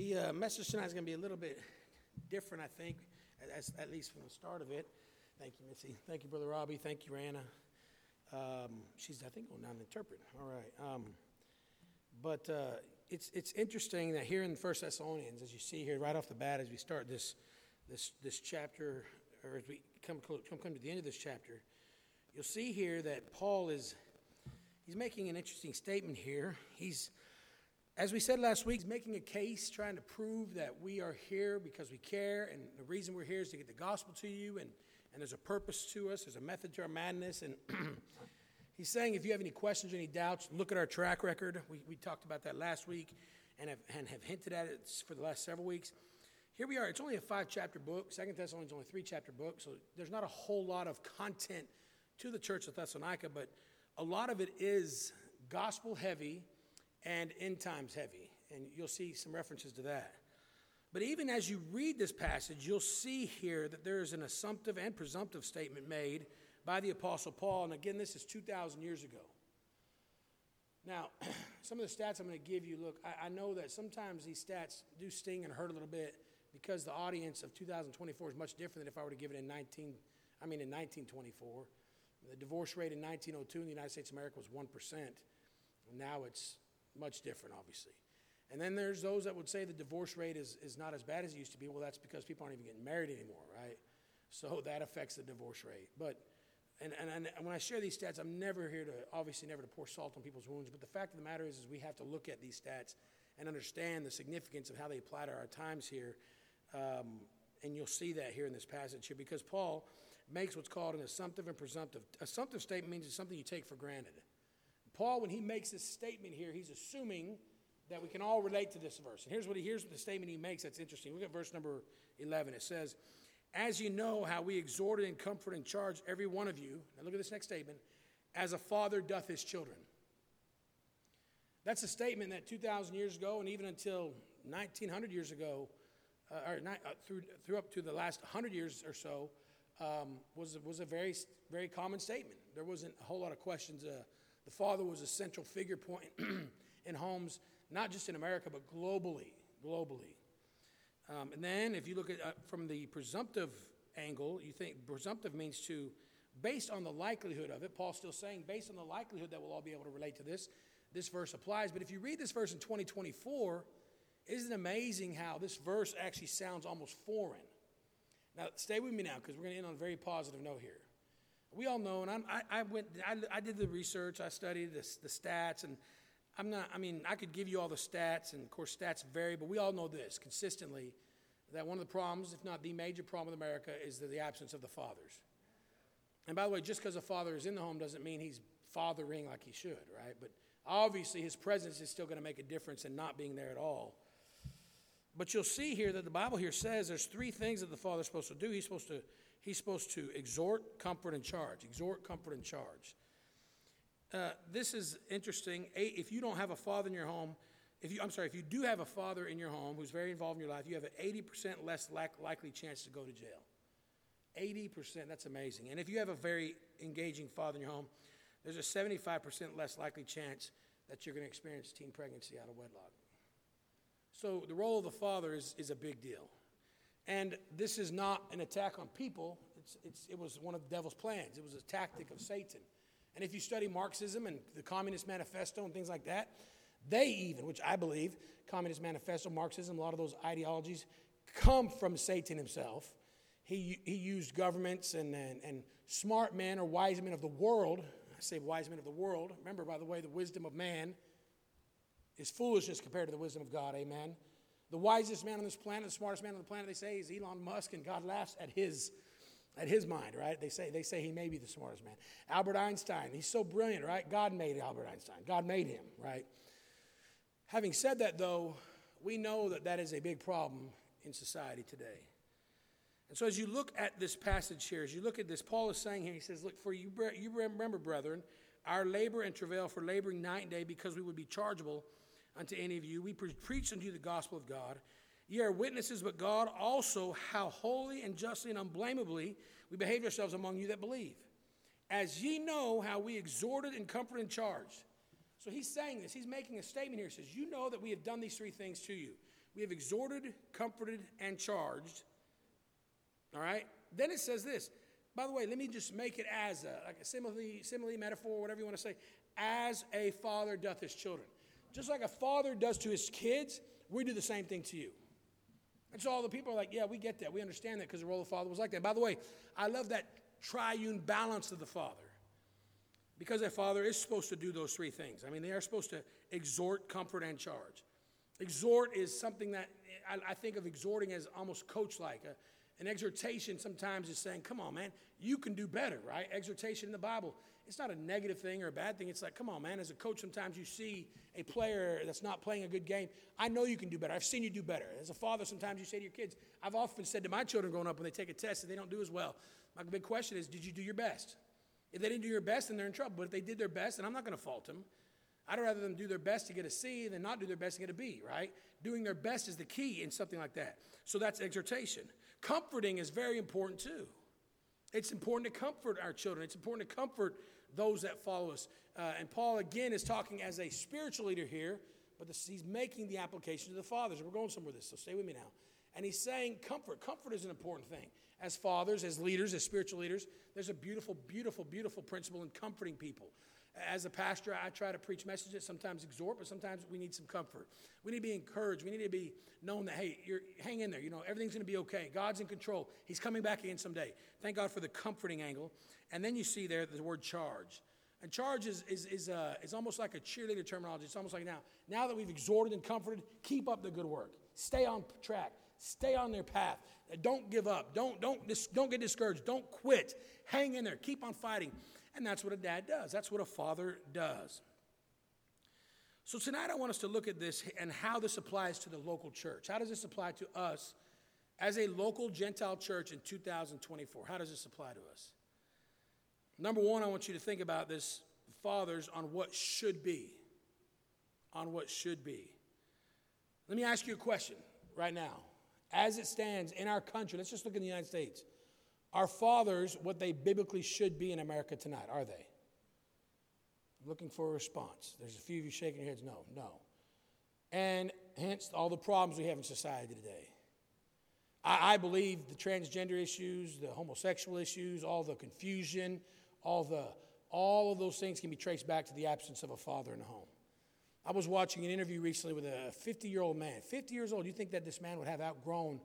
The uh, message tonight is going to be a little bit different, I think, as, at least from the start of it. Thank you, Missy. Thank you, Brother Robbie. Thank you, Rana. Um, she's, I think, going down to interpret. All right. Um, but uh, it's, it's interesting that here in First Thessalonians, as you see here right off the bat, as we start this, this, this chapter, or as we come, come, come to the end of this chapter, you'll see here that Paul is he's making an interesting statement here. He's as we said last week, he's making a case trying to prove that we are here because we care, and the reason we're here is to get the gospel to you, and, and there's a purpose to us, there's a method to our madness. And he's saying if you have any questions any doubts, look at our track record. We, we talked about that last week and have, and have hinted at it for the last several weeks. Here we are. It's only a five chapter book. Second Thessalonians only three chapter book, so there's not a whole lot of content to the church of Thessalonica, but a lot of it is gospel heavy and end times heavy. And you'll see some references to that. But even as you read this passage, you'll see here that there is an assumptive and presumptive statement made by the Apostle Paul. And again, this is 2,000 years ago. Now, some of the stats I'm going to give you look, I, I, know that sometimes these stats do sting and hurt a little bit because the audience of 2024 is much different than if I were to give it in 19, I mean, in 1924. The divorce rate in 1902 in the United States of America was 1%. Now it's much different, obviously. And then there's those that would say the divorce rate is, is not as bad as it used to be. Well, that's because people aren't even getting married anymore, right? So that affects the divorce rate. But, and, and, and when I share these stats, I'm never here to, obviously, never to pour salt on people's wounds. But the fact of the matter is, is we have to look at these stats and understand the significance of how they apply to our times here. Um, and you'll see that here in this passage here because Paul makes what's called an assumptive and presumptive. Assumptive statement means it's something you take for granted. Paul, when he makes this statement here, he's assuming that we can all relate to this verse. And here's what he here's the statement he makes that's interesting. Look at verse number 11. It says, As you know how we exhorted and comforted and charged every one of you, now look at this next statement, as a father doth his children. That's a statement that 2,000 years ago and even until 1900 years ago, uh, or not, uh, through, through up to the last 100 years or so, um, was, was a very, very common statement. There wasn't a whole lot of questions uh, the father was a central figure point in homes, not just in America, but globally. Globally. Um, and then, if you look at uh, from the presumptive angle, you think presumptive means to, based on the likelihood of it, Paul's still saying, based on the likelihood that we'll all be able to relate to this, this verse applies. But if you read this verse in 2024, isn't it amazing how this verse actually sounds almost foreign? Now, stay with me now because we're going to end on a very positive note here we all know, and I'm, I, I went, I, I, did the research, I studied the, the stats, and I'm not, I mean, I could give you all the stats, and of course, stats vary, but we all know this consistently that one of the problems, if not the major problem in America, is the, the absence of the fathers. And by the way, just because a father is in the home doesn't mean he's fathering like he should, right? But obviously, his presence is still going to make a difference in not being there at all. But you'll see here that the Bible here says there's three things that the father's supposed to do. He's supposed to He's supposed to exhort, comfort, and charge. Exhort, comfort, and charge. Uh, this is interesting. If you don't have a father in your home, if you, I'm sorry, if you do have a father in your home who's very involved in your life, you have an 80% less likely chance to go to jail. 80%, that's amazing. And if you have a very engaging father in your home, there's a 75% less likely chance that you're going to experience teen pregnancy out of wedlock. So the role of the father is, is a big deal. And this is not an attack on people, it's, it's, it was one of the devil's plans. It was a tactic of Satan. And if you study Marxism and the Communist Manifesto and things like that, they even, which I believe, Communist Manifesto, Marxism, a lot of those ideologies come from Satan himself. He, he used governments and, and, and smart men or wise men of the world. I say wise men of the world. Remember, by the way, the wisdom of man is foolishness compared to the wisdom of God. Amen. The wisest man on this planet, the smartest man on the planet, they say, is Elon Musk, and God laughs at his, at his mind, right? They say, they say he may be the smartest man. Albert Einstein, he's so brilliant, right? God made Albert Einstein. God made him, right? Having said that, though, we know that that is a big problem in society today. And so, as you look at this passage here, as you look at this, Paul is saying here, he says, Look, for you, you remember, brethren, our labor and travail for laboring night and day because we would be chargeable unto any of you. We pre- preach unto you the gospel of God. Ye are witnesses, but God also, how holy and justly and unblameably we behaved ourselves among you that believe. As ye know how we exhorted and comforted and charged. So he's saying this. He's making a statement here. He says, You know that we have done these three things to you. We have exhorted, comforted, and charged. All right? Then it says this. By the way, let me just make it as a, like a simile, simile, metaphor, whatever you want to say. As a father doth his children. Just like a father does to his kids, we do the same thing to you. And so all the people are like, yeah, we get that. We understand that because the role of the father was like that. By the way, I love that triune balance of the father. Because a father is supposed to do those three things. I mean, they are supposed to exhort, comfort, and charge. Exhort is something that I, I think of exhorting as almost coach like. Uh, an exhortation sometimes is saying, come on, man, you can do better, right? Exhortation in the Bible, it's not a negative thing or a bad thing. It's like, come on, man, as a coach, sometimes you see a player that's not playing a good game. I know you can do better. I've seen you do better. As a father, sometimes you say to your kids, I've often said to my children growing up when they take a test and they don't do as well, my big question is, did you do your best? If they didn't do your best, then they're in trouble. But if they did their best, and I'm not going to fault them, I'd rather them do their best to get a C than not do their best to get a B, right? Doing their best is the key in something like that. So that's exhortation. Comforting is very important too. It's important to comfort our children, it's important to comfort those that follow us. Uh, and Paul, again, is talking as a spiritual leader here, but this, he's making the application to the fathers. We're going somewhere with this, so stay with me now. And he's saying comfort. Comfort is an important thing. As fathers, as leaders, as spiritual leaders, there's a beautiful, beautiful, beautiful principle in comforting people. As a pastor, I try to preach messages, sometimes exhort, but sometimes we need some comfort. We need to be encouraged. We need to be known that, hey, you're, hang in there. You know, everything's going to be okay. God's in control. He's coming back again someday. Thank God for the comforting angle. And then you see there the word charge. And charge is, is, is, uh, is almost like a cheerleader terminology. It's almost like now, now that we've exhorted and comforted, keep up the good work. Stay on track. Stay on their path. Don't give up. Don't, don't, don't get discouraged. Don't quit. Hang in there. Keep on fighting. And that's what a dad does. That's what a father does. So tonight I want us to look at this and how this applies to the local church. How does this apply to us as a local Gentile church in 2024? How does this apply to us? Number one, I want you to think about this, fathers, on what should be. On what should be. Let me ask you a question right now. As it stands in our country, let's just look in the United States. Are fathers what they biblically should be in America tonight? Are they? I'm looking for a response. There's a few of you shaking your heads, no, no. And hence all the problems we have in society today. I, I believe the transgender issues, the homosexual issues, all the confusion, all, the, all of those things can be traced back to the absence of a father in the home. I was watching an interview recently with a 50 year old man. 50 years old, you think that this man would have outgrown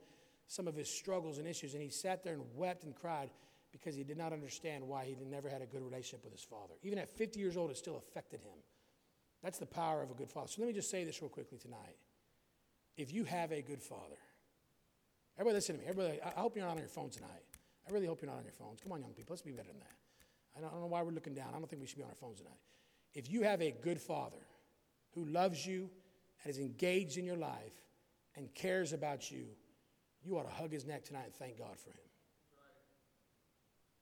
some of his struggles and issues? And he sat there and wept and cried because he did not understand why he never had a good relationship with his father. Even at 50 years old, it still affected him. That's the power of a good father. So let me just say this real quickly tonight. If you have a good father, everybody listen to me. Everybody, I hope you're not on your phone tonight. I really hope you're not on your phones. Come on, young people, let's be better than that. I don't, I don't know why we're looking down. I don't think we should be on our phones tonight. If you have a good father who loves you and is engaged in your life and cares about you, you ought to hug his neck tonight and thank God for him.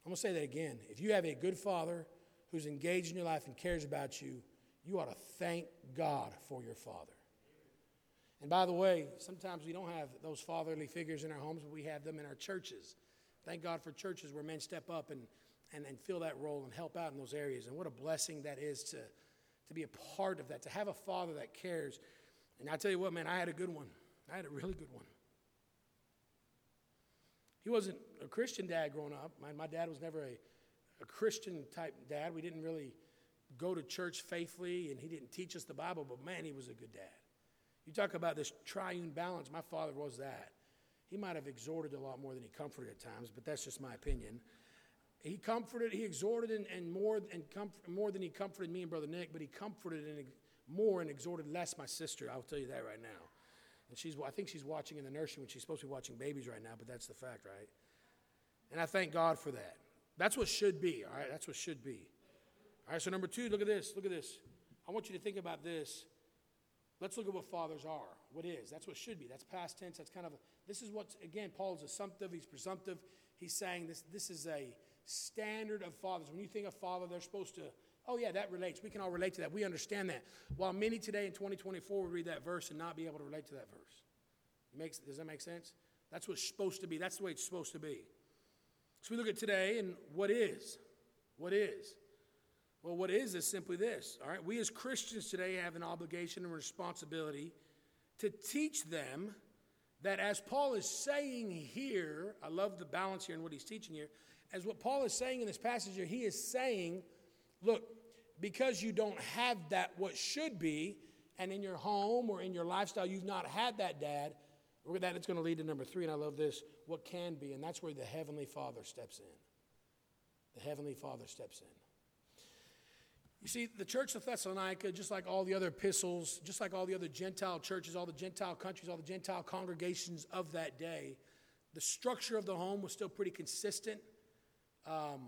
I'm going to say that again. If you have a good father who's engaged in your life and cares about you, you ought to thank God for your father. And by the way, sometimes we don't have those fatherly figures in our homes, but we have them in our churches. Thank God for churches where men step up and, and, and fill that role and help out in those areas. And what a blessing that is to, to be a part of that, to have a father that cares. And I tell you what, man, I had a good one. I had a really good one. He wasn't a Christian dad growing up. My, my dad was never a, a Christian type dad. We didn't really go to church faithfully, and he didn't teach us the Bible, but man, he was a good dad. You talk about this triune balance, my father was that. He might have exhorted a lot more than he comforted at times, but that's just my opinion. He comforted, he exhorted, and, and more and comfort, more than he comforted me and brother Nick, but he comforted and more and exhorted less my sister. I'll tell you that right now. And she's, I think she's watching in the nursery when she's supposed to be watching babies right now, but that's the fact, right? And I thank God for that. That's what should be, all right? That's what should be. All right, so number two, look at this. Look at this. I want you to think about this. Let's look at what fathers are. What is? That's what should be. That's past tense. That's kind of, a, this is what, again, Paul's assumptive. He's presumptive. He's saying this, this is a standard of fathers. When you think of father, they're supposed to Oh, yeah, that relates. We can all relate to that. We understand that. While many today in 2024 would read that verse and not be able to relate to that verse. Makes, does that make sense? That's what's supposed to be. That's the way it's supposed to be. So we look at today and what is? What is? Well, what is is simply this. All right, we as Christians today have an obligation and responsibility to teach them that as Paul is saying here, I love the balance here and what he's teaching here, as what Paul is saying in this passage here, he is saying, look, because you don't have that what should be, and in your home or in your lifestyle, you've not had that dad, that it's going to lead to number three, and I love this, what can be, and that's where the Heavenly Father steps in. The Heavenly Father steps in. You see, the church of Thessalonica, just like all the other epistles, just like all the other Gentile churches, all the Gentile countries, all the Gentile congregations of that day, the structure of the home was still pretty consistent. Um,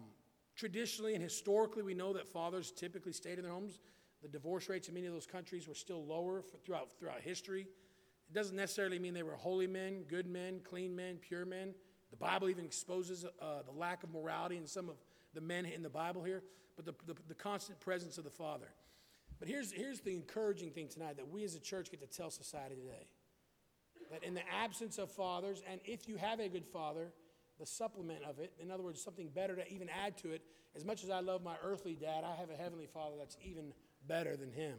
traditionally and historically, we know that fathers typically stayed in their homes. The divorce rates in many of those countries were still lower throughout, throughout history. It doesn't necessarily mean they were holy men, good men, clean men, pure men. The Bible even exposes uh, the lack of morality in some of the men in the Bible here, but the, the, the constant presence of the Father. But here's, here's the encouraging thing tonight that we as a church get to tell society today that in the absence of fathers, and if you have a good father, the supplement of it, in other words, something better to even add to it, as much as I love my earthly dad, I have a heavenly father that's even better than him.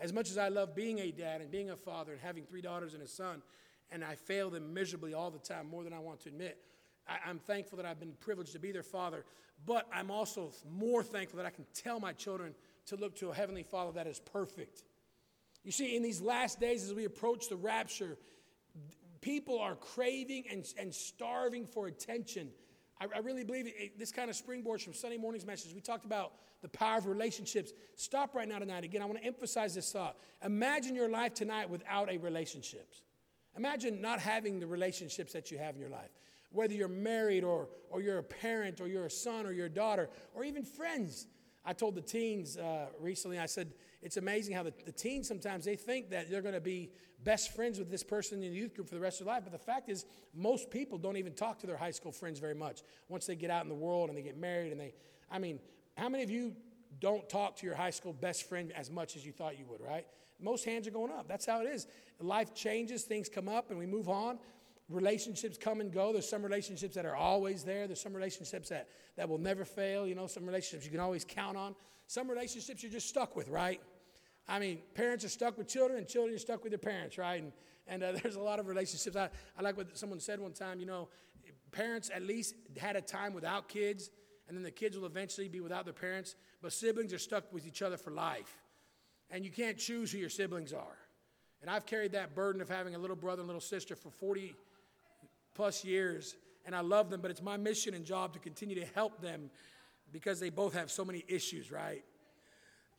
As much as I love being a dad and being a father and having three daughters and a son, and I fail them miserably all the time, more than I want to admit, I, am thankful that I've been privileged to be their father. But I'm also more thankful that I can tell my children to look to a heavenly father that is perfect. You see, in these last days, as we approach the rapture, people are craving and, and starving for attention. I, I really believe it, it, this kind of springboards from Sunday morning's message. We talked about the power of relationships. Stop right now tonight. Again, I want to emphasize this thought. Imagine your life tonight without a relationships. Imagine not having the relationships that you have in your life. Whether you're married or, or you're a parent or you're a son or you're daughter or even friends. I told the teens uh, recently, I said, it's amazing how the, the teens sometimes they think that they're going to be best friends with this person in the youth group for the rest of their life. But the fact is, most people don't even talk to their high school friends very much once they get out in the world and they get married. And they, I mean, how many of you don't talk to your high school best friend as much as you thought you would, right? Most hands are going up. That's how it is. Life changes, things come up, and we move on. Relationships come and go. There's some relationships that are always there. There's some relationships that, that will never fail. You know, some relationships you can always count on. Some relationships you're just stuck with, right? I mean, parents are stuck with children, and children are stuck with their parents, right? And, and uh, there's a lot of relationships. I, I like what someone said one time, you know, parents at least had a time without kids, and then the kids will eventually be without their parents, but siblings are stuck with each other for life. And you can't choose who your siblings are. And I've carried that burden of having a little brother and little sister for 40 plus years, and I love them, but it's my mission and job to continue to help them because they both have so many issues, right?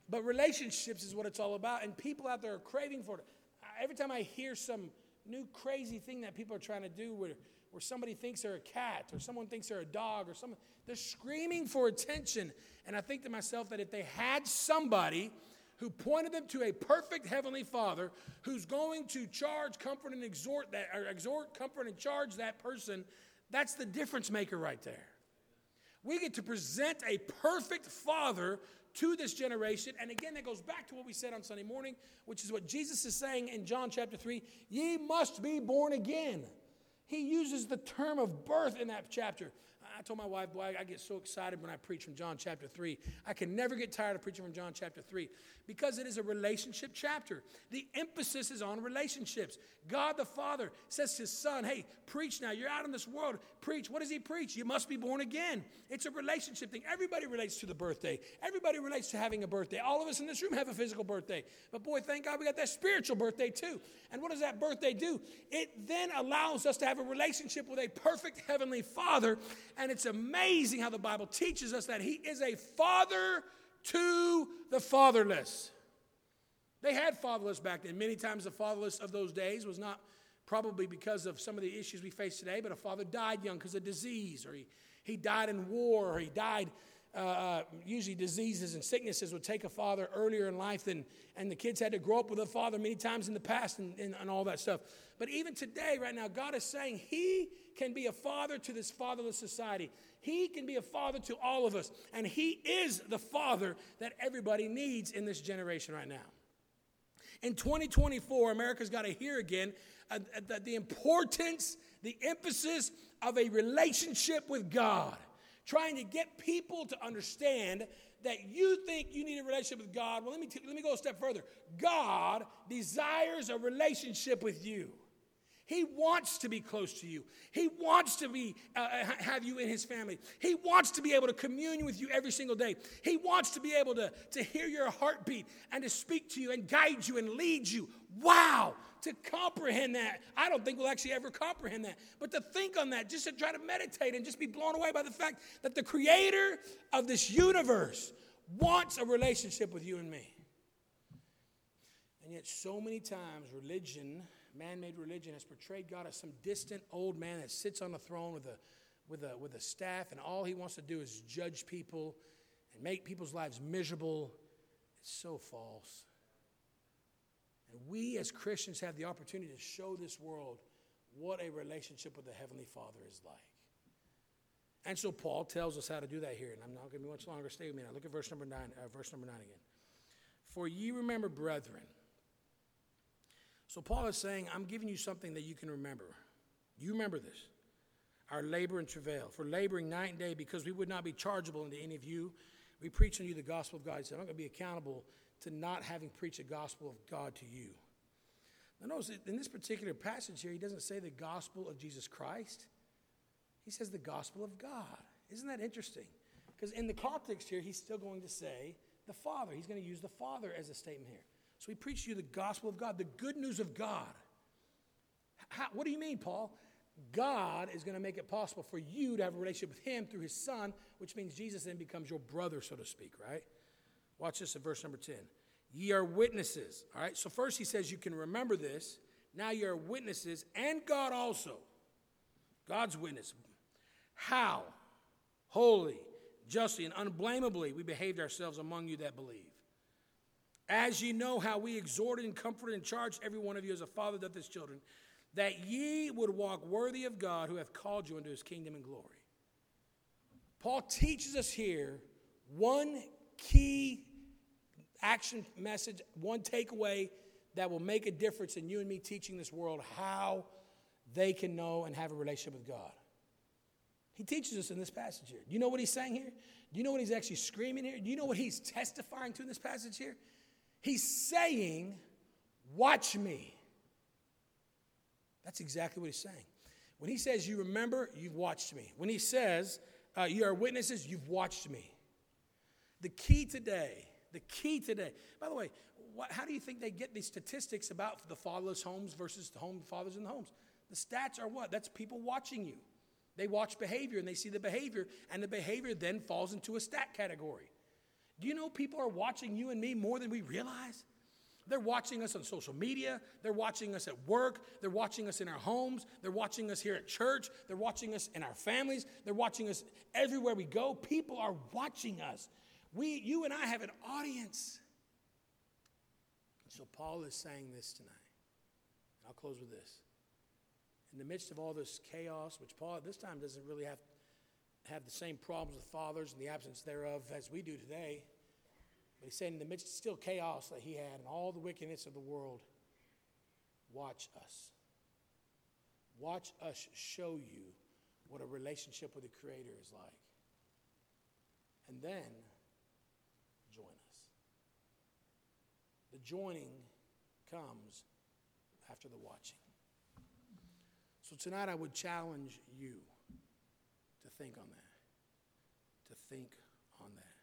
But relationships is what it's all about, and people out there are craving for it. Every time I hear some new crazy thing that people are trying to do where, where somebody thinks they're a cat or someone thinks they're a dog or someone, they're screaming for attention. And I think to myself that if they had somebody who pointed them to a perfect heavenly father who's going to charge, comfort, and exhort that, or exhort, comfort, and charge that person, that's the difference maker right there. We get to present a perfect father to this generation. And again, that goes back to what we said on Sunday morning, which is what Jesus is saying in John chapter 3 ye must be born again. He uses the term of birth in that chapter. I told my wife, boy, I get so excited when I preach from John chapter 3. I can never get tired of preaching from John chapter 3 because it is a relationship chapter. The emphasis is on relationships. God the Father says to his son, Hey, preach now. You're out in this world. Preach. What does he preach? You must be born again. It's a relationship thing. Everybody relates to the birthday, everybody relates to having a birthday. All of us in this room have a physical birthday. But boy, thank God we got that spiritual birthday too. And what does that birthday do? It then allows us to have a relationship with a perfect heavenly Father. And it's amazing how the Bible teaches us that he is a father to the fatherless. They had fatherless back then. Many times the fatherless of those days was not probably because of some of the issues we face today, but a father died young because of disease, or he, he died in war, or he died. Uh, uh, usually, diseases and sicknesses would take a father earlier in life than, and the kids had to grow up with a father many times in the past and, and, and all that stuff. But even today, right now, God is saying He can be a father to this fatherless society. He can be a father to all of us. And He is the father that everybody needs in this generation right now. In 2024, America's got to hear again uh, uh, the importance, the emphasis of a relationship with God. Trying to get people to understand that you think you need a relationship with God. Well, let me, t- let me go a step further. God desires a relationship with you. He wants to be close to you. He wants to be uh, have you in his family. He wants to be able to commune with you every single day. He wants to be able to, to hear your heartbeat and to speak to you and guide you and lead you. Wow! To comprehend that. I don't think we'll actually ever comprehend that. But to think on that, just to try to meditate and just be blown away by the fact that the creator of this universe wants a relationship with you and me. And yet, so many times, religion man made religion has portrayed God as some distant old man that sits on a throne with a, with, a, with a staff, and all he wants to do is judge people and make people's lives miserable. It's so false. And we as Christians have the opportunity to show this world what a relationship with the Heavenly Father is like. And so Paul tells us how to do that here, and I'm not going to be much longer. Stay with me now. Look at verse number nine. Uh, verse number nine again. For ye remember, brethren so Paul is saying, I'm giving you something that you can remember. You remember this. Our labor and travail, for laboring night and day, because we would not be chargeable unto any of you. We preach unto you the gospel of God. He said, I'm going to be accountable to not having preached the gospel of God to you. Now, notice in this particular passage here, he doesn't say the gospel of Jesus Christ. He says the gospel of God. Isn't that interesting? Because in the context here, he's still going to say the Father. He's going to use the Father as a statement here. So he preach to you the gospel of God, the good news of God. How, what do you mean, Paul? God is going to make it possible for you to have a relationship with Him through His Son, which means Jesus then becomes your brother, so to speak, right? Watch this in verse number 10. Ye are witnesses. All right, so first he says you can remember this. Now you are witnesses, and God also. God's witness. How holy, justly, and unblameably we behaved ourselves among you that believe. As ye know how we exhorted and comforted and charged every one of you as a father doth his children, that ye would walk worthy of God who hath called you into his kingdom and glory. Paul teaches us here one key action message, one takeaway that will make a difference in you and me teaching this world how they can know and have a relationship with God. He teaches us in this passage here. Do you know what he's saying here? Do you know what he's actually screaming here? Do you know what he's testifying to in this passage here? He's saying, Watch me. That's exactly what he's saying. When he says, You remember, you've watched me. When he says, uh, You are witnesses, you've watched me. The key today, the key today, by the way, what, how do you think they get these statistics about the fatherless homes versus the home fathers in the homes? The stats are what? That's people watching you. They watch behavior and they see the behavior, and the behavior then falls into a stat category. Do you know people are watching you and me more than we realize? They're watching us on social media. They're watching us at work. They're watching us in our homes. They're watching us here at church. They're watching us in our families. They're watching us everywhere we go. People are watching us. We, you and I have an audience. So Paul is saying this tonight. I'll close with this. In the midst of all this chaos, which Paul at this time doesn't really have have the same problems with fathers and the absence thereof as we do today. But he said, in the midst of still chaos that he had and all the wickedness of the world, watch us. Watch us show you what a relationship with the Creator is like. And then join us. The joining comes after the watching. So tonight I would challenge you to think on that. To think on that.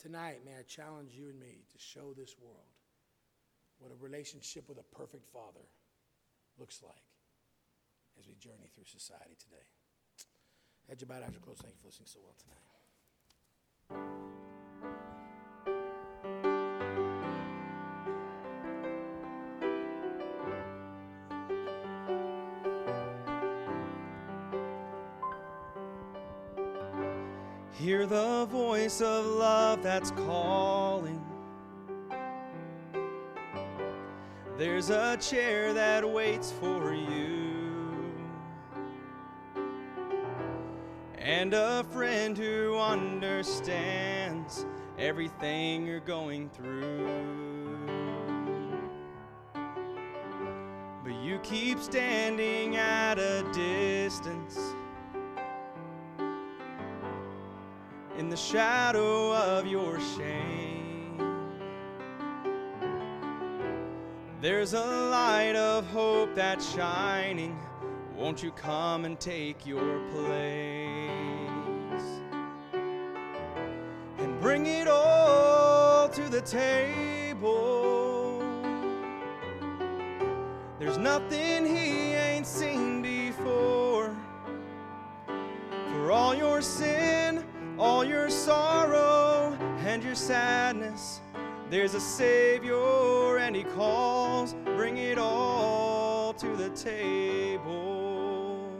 Tonight, may I challenge you and me to show this world what a relationship with a perfect Father looks like as we journey through society today. Head your bow after close. Thank you for listening so well tonight. Hear the voice of love that's calling. There's a chair that waits for you, and a friend who understands everything you're going through. But you keep standing at a distance in the shadow of your shame. There's a light of hope that's shining. Won't you come and take your place? And bring it all to the table. There's nothing he ain't seen before. For all your sin, all your sorrow, and your sadness, there's a Savior, and He calls, bring it all to the table.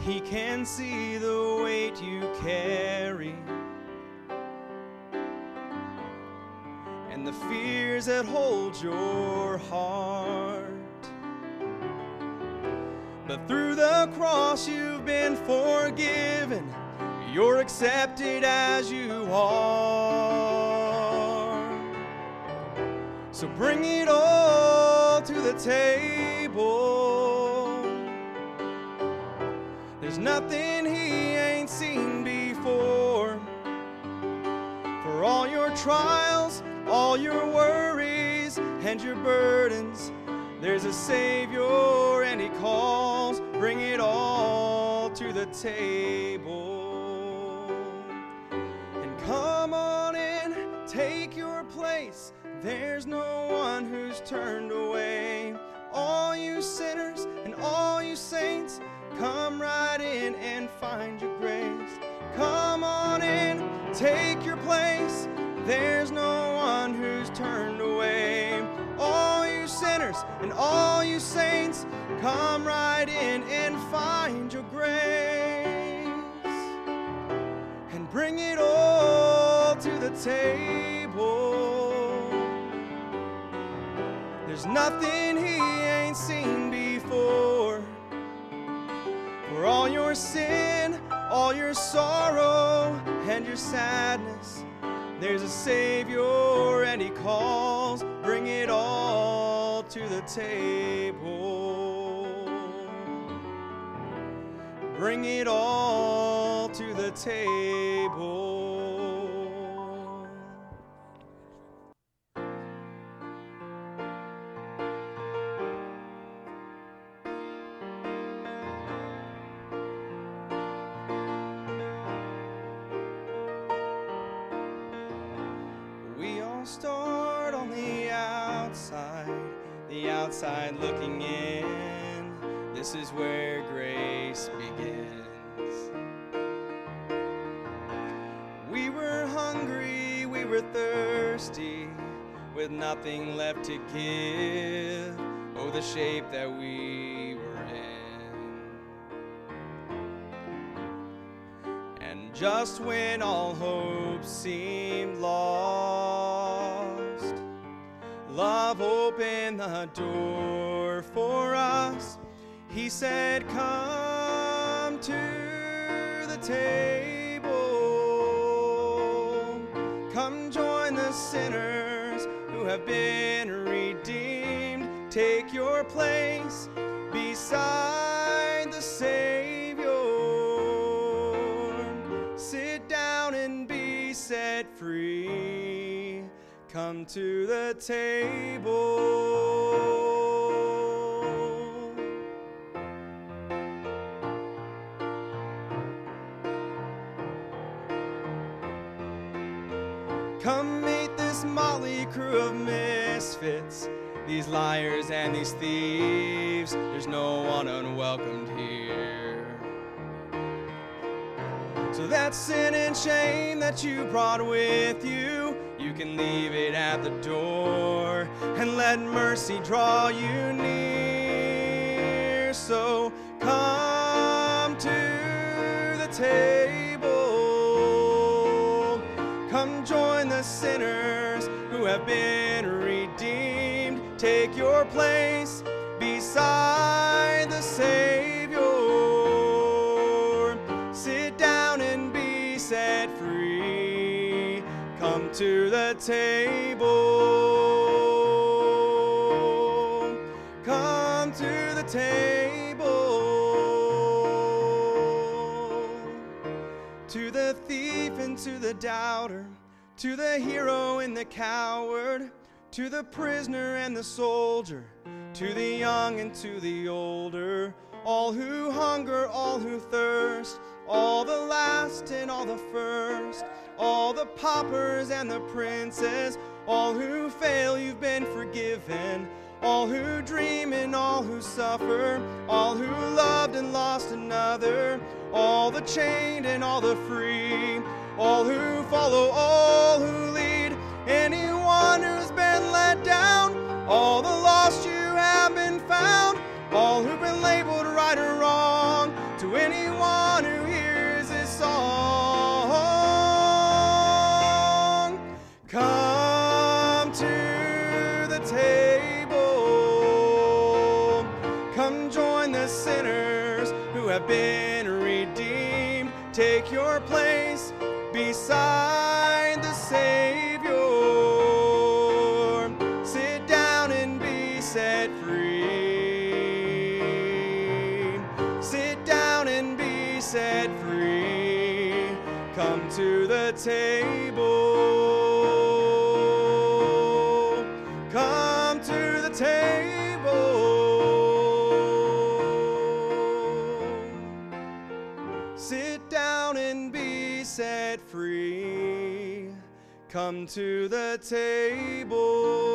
He can see the weight you carry and the fears that hold your heart. But through the cross, you've been forgiven. You're accepted as you are. So bring it all to the table. There's nothing he ain't seen before. For all your trials, all your worries, and your burdens, there's a Savior table. And come on in, take your place. There's no one who's turned away. All you sinners and all you saints, come right in and find your grace. Come on in, take your place. There's no one who's turned away. All you sinners and all you saints, come right in and find your bring it all to the table. There's nothing he ain't seen before. For all your sin, all your sorrow, and your sadness, there's a Savior and He calls, bring it all to the table. Bring it all table. We all start on the outside, the outside looking in. This is where grace with nothing left to give. Oh, the shape that we were in. And just when all hope seemed lost, love opened the door for us. He said, Come to the table. Come join the sinners have been redeemed. Take your place beside the Savior. Sit down and be set free. Come to the table. Of misfits, these liars and these thieves. There's no one unwelcomed here. So that sin and shame that you brought with you, you can leave it at the door and let mercy draw you near. So come to the table. Come join the sinners who have been redeemed. Take your place beside the Savior. Sit down and be set free. Come to the table. Come to the table. To the thief and to the doubter, To the hero and the coward, to the prisoner and the soldier, to the young and to the older, all who hunger, all who thirst, all the last and all the first, all the paupers and the princes, all who fail, you've been forgiven. All who dream and all who suffer, all who loved and lost another, all the chained and all the free, all who follow, all who lead, anyone who's been let down, all the lost you have been found, all who've been labeled right or wrong, to anyone who hears this song. Come to the table. Come join the sinners who have been redeemed. Take your place beside the Savior. Sit down and be set free. Sit down and be set free. Come to the table. Come to the table.